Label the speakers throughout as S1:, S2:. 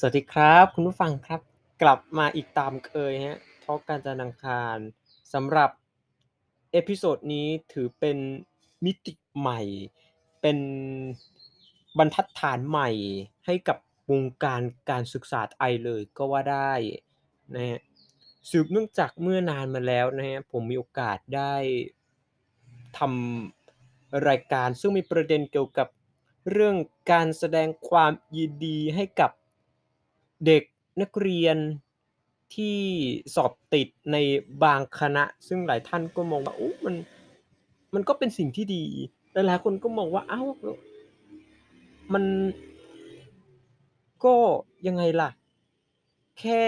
S1: สวัสดีครับ คุณผู้ฟังครับ กลับมาอีกตามเคยครับ talk การจันทร์อังคารสำหรับ episode นี้ถือเป็นมิติใหม่ เป็นบรรทัดฐานใหม่ให้กับวงการการศึกษาไทยเลยก็ว่าได้นะครับสืบเนื่องจากเมื่อนานมาแล้วนะครับผมมีโอกาสได้ทำรายการซึ่งมีประเด็นเกี่ยวกับเรื่องการแสดงความยินดีให้กับ เด็กนักเรียนที่สอบติดในบางคณะ ซึ่งหลายท่านก็มองว่าโอ้มันมันก็เป็นสิ่งที่ดีแต่หลายคนก็มองว่าอ้าวมันก็ยังไงล่ะ แค่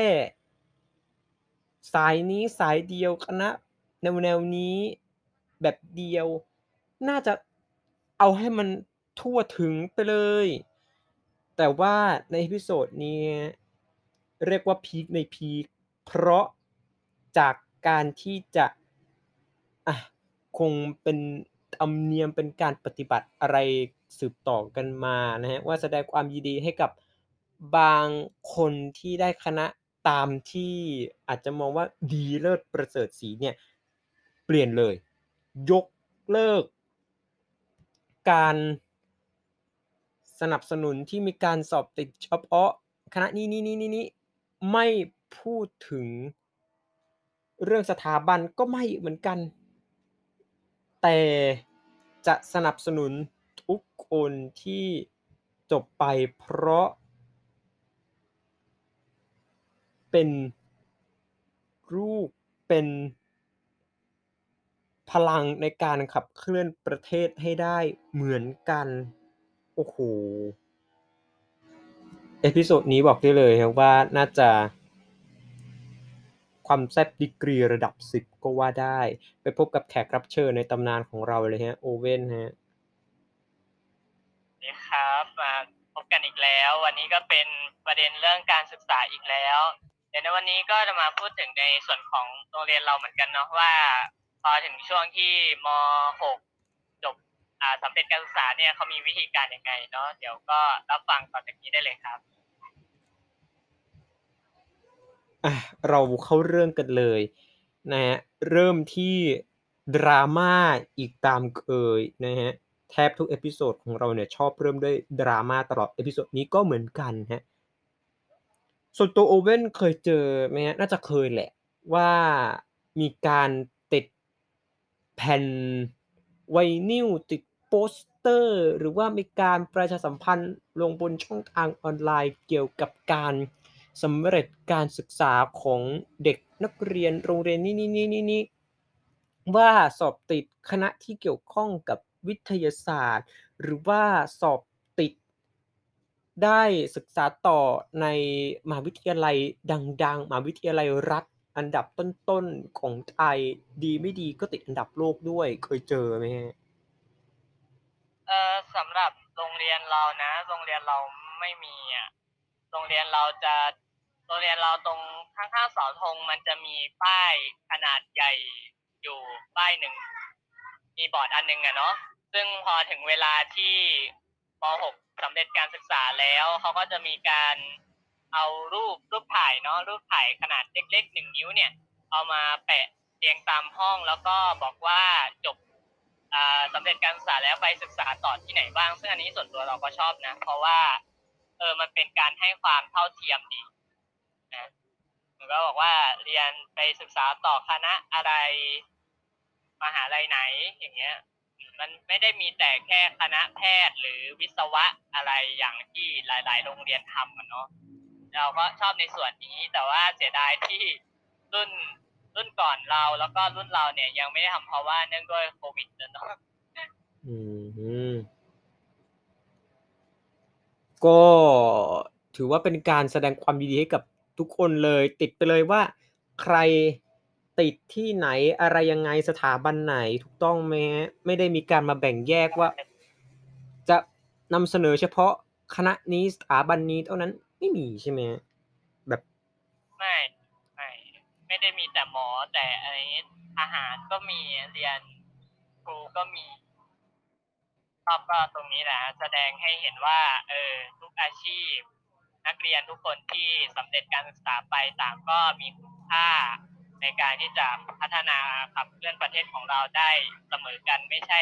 S1: สายนี้สายเดียวคณะแนวๆนี้แบบเดียว น่าจะเอาให้มันทั่วถึงไปเลย แต่ว่าในพิโซดนี้ เรียกว่าพีกในพีกเพราะจากการที่จะอะคงเป็นธรรมเนียมเป็นการปฏิบัติอะไรสืบต่อกันมานะครับว่าแสดงความยินดีให้กับบางคนที่ได้คณะตามที่อาจจะมองว่าดีเลิศประเสริฐศรีเนี่ยเปลี่ยนเลย ยกเลิก การสนับสนุนที่มีการสอบติดเฉพาะคณะนี้ๆๆๆ ไม่พูดถึงเรื่องสถาบันก็ไม่เหมือนกัน แต่จะสนับสนุนทุกคนที่จบไปเพราะ เป็นลูกเป็นพลังในการขับเคลื่อนประเทศให้ได้เหมือนกัน โอ้โฮ episode นี้บอกได้เลยครับว่าน่าจะ ความแซ่บดีกรีระดับ10ก็ว่าได้ ไปพบกับแขกรับเชิญในตำนานของเราเลยครับโอเว่นครับ
S2: สวัสดีครับมาพบกันอีกแล้ว วันนี้ก็เป็นประเด็นเรื่องการศึกษาอีกแล้วเดี๋ยวในวันนี้ก็จะมาพูดถึงในส่วนของโรงเรียนเราเหมือนกันเนาะว่า พอถึงช่วงที่ม .6 สำเร็จการศึกษาเนี่ยเขามีวิธีการยังไงเนาะเดี๋ยวก็รับฟังต่อจากนี้ได้เลยครับ
S1: อะเราเข้าเรื่องกันเลยนะครับเริ่มที่ดราม่าอีกตามเคยนะครับแทบทุก episode ของเราเนี่ยชอบเริ่มด้วยดราม่าตลอด episode นี้ก็เหมือนกันครับส่วนตัวโอเว่นเคยเจอไหมครับ?น่าจะเคยแหละว่ามีการติดแผ่นไวนิลติด โปสเตอร์ หรือว่ามีการประชาสัมพันธ์ลงบนช่องทางออนไลน์เกี่ยวกับการสำเร็จการศึกษาของเด็กนักเรียนโรงเรียนนี้ๆๆๆว่าสอบติดคณะที่เกี่ยวข้องกับวิทยาศาสตร์ หรือว่าสอบติดได้ศึกษาต่อในมหาวิทยาลัยดังๆมหาวิทยาลัยรัฐอันดับต้นๆของไทยดีไม่ดีก็ติดอันดับโลกด้วยเคยเจอไหมครับ?
S2: เอ่อสำหรับโรงเรียนเรานะ โรงเรียนเราไม่มีอะโรงเรียนเราจะโรงเรียนเราตรงข้างๆเสาธงมันจะมีป้ายขนาดใหญ่อยู่ป้ายหนึ่งมีบอร์ดอันหนึ่งอะเนาะซึ่งพอถึงเวลาที่ม .6 สำเร็จการศึกษาแล้วเขาก็จะมีการเอารูปรูปถ่ายเนาะรูปถ่ายขนาดเล็กๆ1นิ้วเนี่ย เอามาแปะเรียงตามห้องแล้วก็บอกว่าจบ สำเร็จการศึกษาแล้วไปศึกษาต่อที่ไหนบ้าง ซึ่งอันนี้ส่วนตัวเราก็ชอบนะ เพราะว่า เออมันเป็นการให้ความเท่าเทียมดีนะมันก็บอกว่าเรียนไปศึกษาต่อคณะอะไรมหาลัยไหนอย่างเงี้ย มันไม่ได้มีแต่แค่คณะแพทย์หรือวิศวะอะไรอย่างที่หลาย ๆ โรงเรียนทำอะเนาะเราก็ชอบในส่วนนี้แต่ว่าเสียดายที่รุ่น รุ่นก่อนเราแล้วก็รุ่นเราเนี่ยยังไม่ได้ทำเพราะว่าเนื่องด้วยโควิดอะเนาะ
S1: อืมก็ถือว่าเป็นการแสดงความยินดีให้กับทุกคนเลย ติดไปเลยว่า ใครติดที่ไหนอะไรยังไงสถาบันไหนถูกต้องไหมครับ?ไม่ได้มีการมาแบ่งแยกว่า จะนำเสนอเฉพาะคณะนี้สถาบันนี้เท่านั้นไม่มีใช่ไหมครับ?แบบ
S2: ไม่ ไม่ได้มีแต่หมอแต่อะไรงี้ทหารก็มีเรียนครูก็มีชอบก็ตรงนี้แหละแสดงให้เห็นว่า เออทุกอาชีพ นักเรียนทุกคนที่สำเร็จการศึกษาไปต่างก็มีคุณค่าในการที่จะพัฒนาขับเคลื่อนประเทศของเราได้เสมอกันไม่ใช่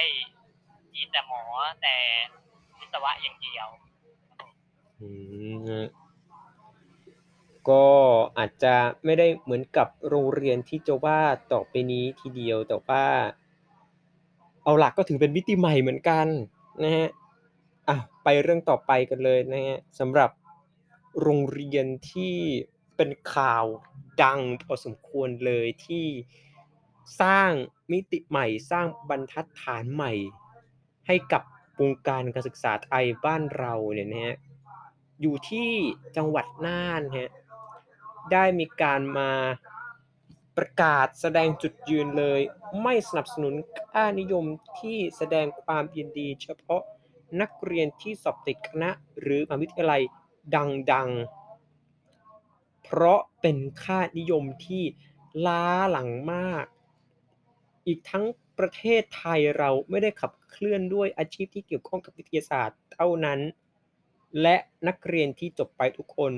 S2: มีแต่หมอแต่วิศวะอย่างเดียว
S1: อืม ก็อาจจะไม่ได้เหมือนกับโรงเรียนที่จะว่าต่อไปนี้ทีเดียวแต่ว่า เอาหล่ะก็ถือเป็นมิติใหม่เหมือนกันนะครับอะไปเรื่องต่อไปกันเลยนะครับสำหรับโรงเรียนที่เป็นข่าวดังพอสมควรเลยที่สร้างมิติใหม่สร้างบรรทัดฐานใหม่ ให้กับวงการการศึกษาไทยบ้านเราเนี่ยนะฮะอยู่ที่จังหวัดน่านฮะ ได้มีการมาประกาศแสดงจุดยืนเลย ไม่สนับสนุนค่านิยมที่แสดงความยินดี เฉพาะนักเรียนที่สอบติดคณะหรือมหาวิทยาลัยดังๆ เพราะเป็นค่านิยมที่ล้าหลังมาก อีกทั้งประเทศไทยเราไม่ได้ขับเคลื่อนด้วยอาชีพที่เกี่ยวข้องกับวิทยาศาสตร์เท่านั้น และนักเรียนที่จบไปทุกคน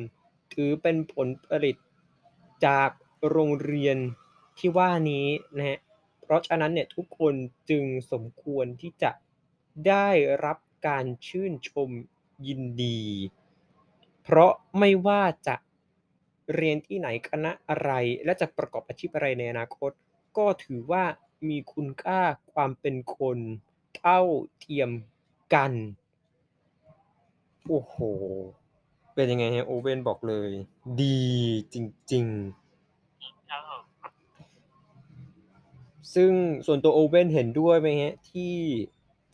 S1: ถือเป็นผลผลิตจากโรงเรียนที่ว่านี้นะฮะ เพราะฉะนั้นเนี่ยทุกคนจึงสมควรที่จะได้รับการชื่นชมยินดี เพราะไม่ว่าจะเรียนที่ไหนคณะอะไรและจะประกอบอาชีพอะไรในอนาคต ก็ถือว่ามีคุณค่าความเป็นคนเท่าเทียมกัน โอ้โห เป็นยังไงฮะโอเว่นบอกเลย ดีจริงๆ
S2: ครับผม
S1: ซึ่งส่วนตัวโอเว่นเห็นด้วยไหมฮะที่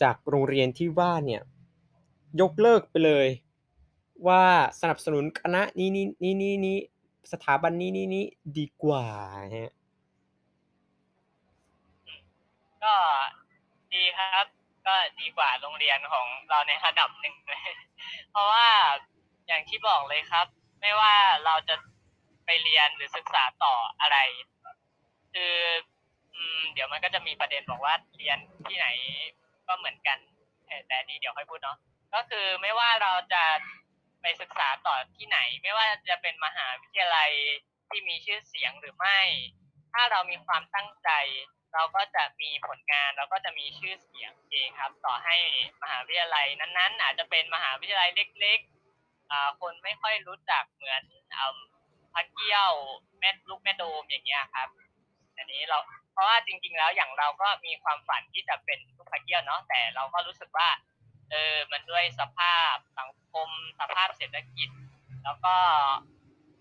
S1: จากโรงเรียนที่ว่าเนี่ย ยกเลิกไปเลย ว่าสนับสนุนคณะนี้นี้นี้นี้นี้สถาบันนี้นี้นี้ดีกว่าฮะ
S2: ก็ดีครับ ก็ดีกว่าโรงเรียนของเราในระดับหนึ่งเลยเพราะว่า อย่างที่บอกเลยครับ ไม่ว่าเราจะไปเรียนหรือศึกษาต่ออะไร คืออืมเดี๋ยวมันก็จะมีประเด็นบอกว่าเรียนที่ไหนก็เหมือนกันแต่นี้เดี๋ยวค่อยพูดเนาะก็คือไม่ว่าเราจะไปศึกษาต่อที่ไหน ไม่ว่าจะเป็นมหาวิทยาลัยที่มีชื่อเสียงหรือไม่ ถ้าเรามีความตั้งใจ เราก็จะมีผลงานเราก็จะมีชื่อเสียงเองครับ ต่อให้มหาวิทยาลัยนั้นๆ อาจจะเป็นมหาวิทยาลัยเล็ก ๆ คนไม่ค่อยรู้จักเหมือนอ่าพระเกี้ยวแม่ลูกแม่โดมอย่างเงี้ยครับ อันนี้เราเพราะว่าจริง ๆ แล้วอย่างเราก็มีความฝันที่จะเป็นลูกพระเกี้ยวเนาะแต่เราก็รู้สึกว่าเออมันด้วยสภาพสังคมสภาพเศรษฐกิจ แล้วก็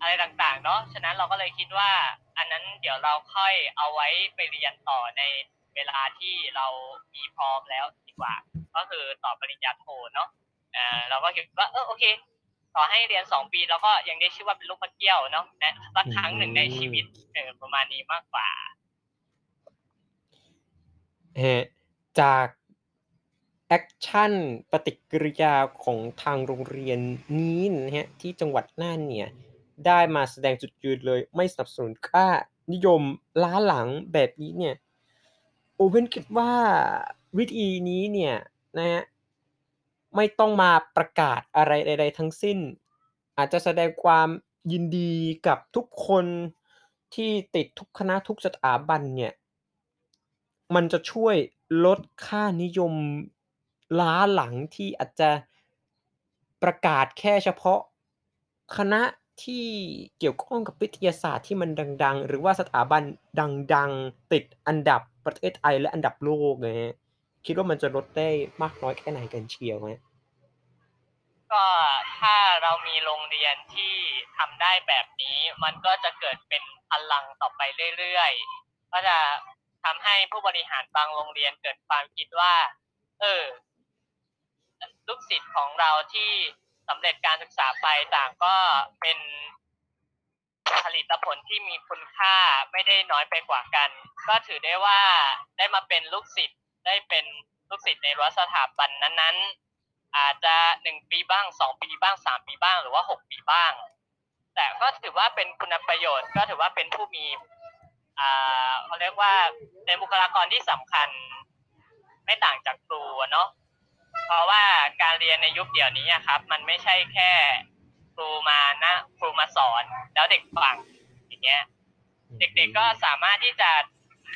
S2: อะไรต่างๆ เนาะฉะนั้นเราก็เลยคิดว่า อันนั้นเดี๋ยวเราค่อยเอาไว้ไปเรียนต่อในเวลาที่เรามีพร้อมแล้วดีกว่า ก็คือต่อปริญญาโทเนาะเออเราก็คิดว่าเออโอเค ต่อให้เรียนสองปีเราก็ยังได้ชื่อว่าเป็นลูกพระเกี้ยวเนาะนะสักครั้งหนึ่งในชีวิตเออประมาณนี้มากกว่า
S1: ฮะจาก action ปฏิกิริยาของทางโรงเรียนนี้นะฮะที่จังหวัดน่านเนี่ย ได้มาแสดงจุดยืนเลย ไม่สนับสนุนค่านิยมล้าหลังแบบนี้เนี่ย โอเว่นคิดว่าวิธีนี้เนี่ยนะฮะ ไม่ต้องมาประกาศอะไรใดๆทั้งสิ้น อาจจะแสดงความยินดีกับทุกคนที่ติดทุกคณะทุกสถาบันเนี่ย มันจะช่วยลดค่านิยมล้าหลังที่อาจจะประกาศแค่เฉพาะคณะที่เกี่ยวข้องกับวิทยาศาสตร์ที่มันดัง ๆ หรือว่าสถาบันดัง ๆ ติดอันดับประเทศไทยและอันดับโลกนะฮะคิดว่ามันจะลดได้มากน้อยแค่ไหนกันเชียวฮะ
S2: ก็ถ้าเรามีโรงเรียนที่ทำได้แบบนี้ มันก็จะเกิดเป็นพลังต่อไปเรื่อยๆ ก็จะทำให้ผู้บริหารบางโรงเรียนเกิดความคิดว่า เออ ลูกศิษย์ของเราที่สำเร็จการศึกษาไปต่างก็เป็นผลิตผลที่มีคุณค่าไม่ได้น้อยไปกว่ากัน ก็ถือได้ว่าได้มาเป็นลูกศิษย์ได้เป็นลูกศิษย์ในรั้วสถาบันนั้นๆ อาจจะหนึ่งปีบ้างสองปีบ้างสามปีบ้างหรือว่าหกปีบ้าง แต่ก็ถือว่าเป็นคุณประโยชน์ ก็ถือว่าเป็นผู้มีอ่าเขาเรียกว่าเป็นบุคลากรที่สำคัญ ไม่ต่างจากครูเนาะเพราะว่าการเรียนในยุคเดี๋ยวนี้ครับ มันไม่ใช่แค่ครูมานะครูมาสอน แล้วเด็กฟังอย่างเงี้ย เด็กๆก็สามารถที่จะ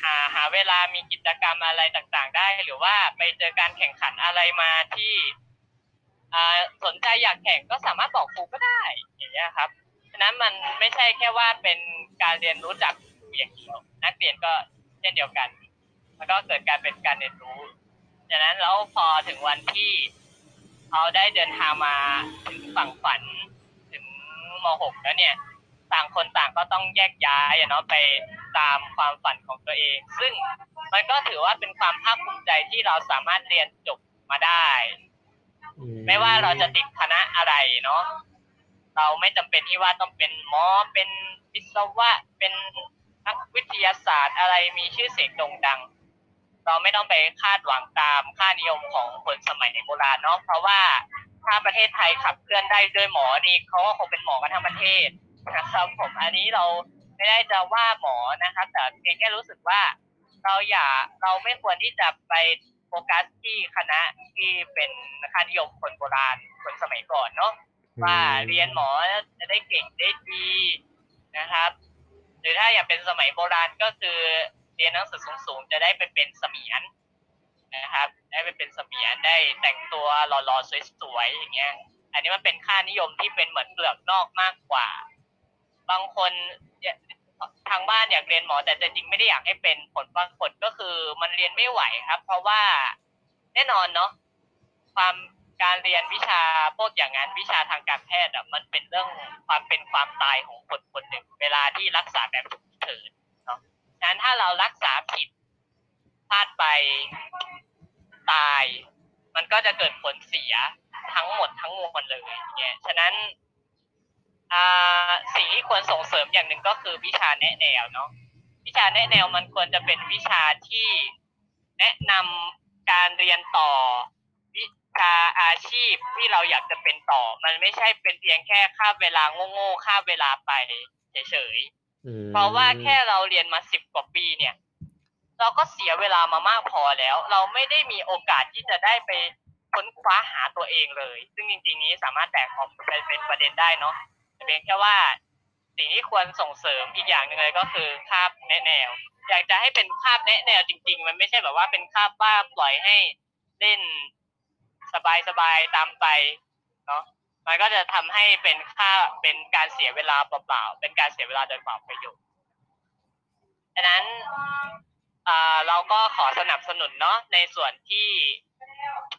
S2: หาหาเวลามีกิจกรรมอะไรต่างๆ ได้ หรือว่าไปเจอการแข่งขันอะไรมาที่ สนใจอยากแข่งก็สามารถบอกครูก็ได้อย่างเงี้ยครับฉะนั้นมันไม่ใช่แค่ว่าเป็นการเรียนรู้จากครูอย่างเดียวนักเรียนก็เช่นเดียวกัน มันก็เกิดการเป็นการเรียนรู้ฉะนั้นแล้วพอถึงวันที่เขาได้เดินทางมาถึงฝั่งฝันถึงม .6 แล้วเนี่ยต่างคนต่างก็ต้องแยกย้ายเนาะไปตามความฝันของตัวเอง ซึ่งมันก็ถือว่าเป็นความภาคภูมิใจที่เราสามารถเรียนจบมาได้ ไม่ว่าเราจะติดคณะอะไรเนาะเราไม่จำเป็นที่ว่าต้องเป็นหมอเป็นวิศวะเป็นนักวิทยาศาสตร์อะไรมีชื่อเสียงโด่งดัง เราไม่ต้องไปคาดหวังตามค่านิยมของคนสมัยโบราณเนาะเพราะว่าถ้าประเทศไทยขับเคลื่อนได้ด้วยหมอนี่เขาก็คงเป็นหมอกันทั้งประเทศนะครับ ผมอันนี้เราไม่ได้จะว่าหมอนะครับ แต่เพียงแค่รู้สึกว่า เราอย่าเราไม่ควรที่จะไป โฟกัสที่คณะที่เป็นค่านิยมคนโบราณคนสมัยก่อนเนาะว่าเรียนหมอจะได้เก่งได้ดีนะครับ หรือถ้าอยากเป็นสมัยโบราณก็คือเรียนหนังสือสูงๆจะได้ไปเป็นเสมียนนะครับ ได้ไปเป็นเสมียนได้แต่งตัวหล่อๆสวยๆอย่างเงี้ย อันนี้มันเป็นค่านิยมที่เป็นเหมือนเปลือกนอกมากกว่า บางคน ทางบ้านอยากเรียนหมอ แต่จริงๆไม่ได้อยากให้เป็นผลปรากฏก็คือมันเรียนไม่ไหวครับ เพราะว่าแน่นอนเนาะความการเรียนวิชาพวกอย่างนั้นวิชาทางการแพทย์อะมันเป็นเรื่องความเป็นความตายของคนคนหนึ่ง เวลาที่รักษาแบบฉุกเฉินเนาะฉะนั้นถ้าเรารักษาผิดพลาดไปตาย มันก็จะเกิดผลเสียทั้งหมดทั้งมวลเลยเนี่ยฉะนั้น สิ่งที่ควรส่งเสริมอย่างหนึ่งก็คือวิชาแนะแนวเนาะวิชาแนะแนวมันควรจะเป็นวิชาที่แนะนำการเรียนต่อ วิชาอาชีพที่เราอยากจะเป็นต่อ มันไม่ใช่เป็นเพียงแค่ค่าเวลาโง่ๆค่าเวลาไปเฉยๆ
S1: อืม
S2: เพราะว่าแค่เราเรียนมาสิบกว่าปีเนี่ย เราก็เสียเวลามามากพอแล้ว เราไม่ได้มีโอกาสที่จะได้ไปค้นคว้าหาตัวเองเลย ซึ่งจริงๆนี้สามารถแตกออกไปเป็นประเด็นได้เนาะแต่ เพียงแค่ว่าสิ่งที่ควรส่งเสริมอีกอย่างหนึ่งเลยก็คือคาบแนะแนว อยากจะให้เป็นคาบแนะแนวจริง ๆ มันไม่ใช่แบบว่าเป็นคาบว่าปล่อยให้เล่นสบายๆตามไปเนาะมันก็จะทำให้เป็นค่าเป็นการเสียเวลาเปล่าๆ เป็นการเสียเวลาโดยเปล่าประโยชน์ฉะนั้นเราก็ขอสนับสนุนเนาะในส่วนที่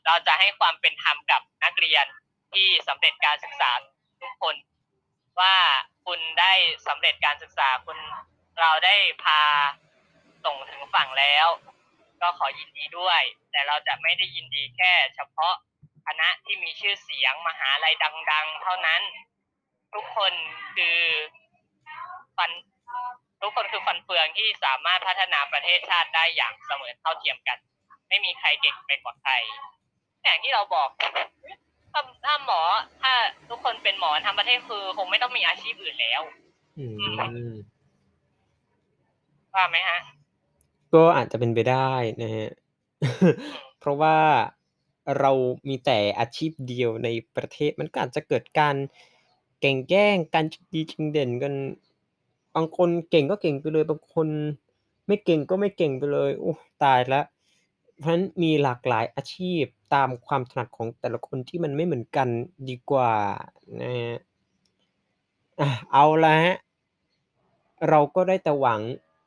S2: เราจะให้ความเป็นธรรมกับนักเรียนที่สำเร็จการศึกษาทุกคน ว่าคุณได้สำเร็จการศึกษาคุณเราได้พาส่งถึงฝั่งแล้ว ก็ขอยินดีด้วย แต่เราจะไม่ได้ยินดีแค่ เฉพาะคณะที่มีชื่อเสียงมหาลัยดัง ๆ เท่านั้น ทุกคนคือฟันทุกคนคือฟันเฟืองที่สามารถพัฒนาประเทศชาติได้อย่างเสมอเท่าเทียมกัน ไม่มีใครเก่งไปกว่าใครอย่างที่เราบอก ถ้าถ้าหมอถ้าทุกคนเป็นหมอทำประเทศคือคงไม่ต้องมีอาชีพอื่นแล้ว
S1: อืม
S2: ว่าไหมฮะ
S1: ก็อาจจะเป็นไปได้นะฮะ เพราะว่าเรามีแต่อาชีพเดียวในประเทศมันก็อาจจะเกิดการแข่งแย่งการชิงดีชิงเด่นกัน บางคนเก่งก็เก่งไปเลยบางคนไม่เก่งก็ไม่เก่งไปเลยโอ้ตายแล้วเพราะฉะนั้นมีหลากหลายอาชีพ ตามความถนัดของแต่ละคนที่มันไม่เหมือนกันดีกว่านะครับอะเอาละครับเราก็ได้แต่หวัง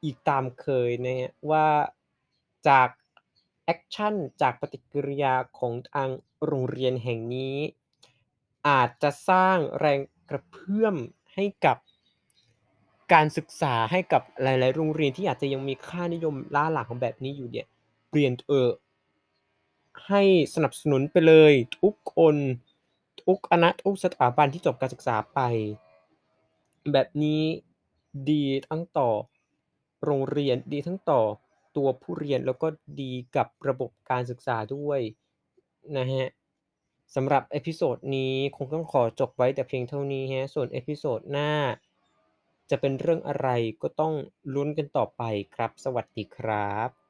S1: อีกตามเคยนะครับว่าจากแอกชันจากปฏิกิริยาของทางโรงเรียนแห่งนี้ อาจจะสร้างแรงกระเพื่อมให้กับการศึกษาให้กับหลาย ๆ โรงเรียนที่อาจจะยังมีค่านิยมล้าหลังของแบบนี้อยู่เนี่ย เปลี่ยนเถอ ให้สนับสนุนไปเลยทุกคนทุกคณะทุกสถาบันที่จบการศึกษาไป แบบนี้ดีทั้งต่อโรงเรียนดีทั้งต่อตัวผู้เรียนแล้วก็ดีกับระบบการศึกษาด้วยนะครับสำหรับ episode นี้คงต้องขอจบไว้แต่เพียงเท่านี้ครับส่วน episode หน้า จะเป็นเรื่องอะไรก็ต้องลุ้นกันต่อไปครับ สวัสดีครับ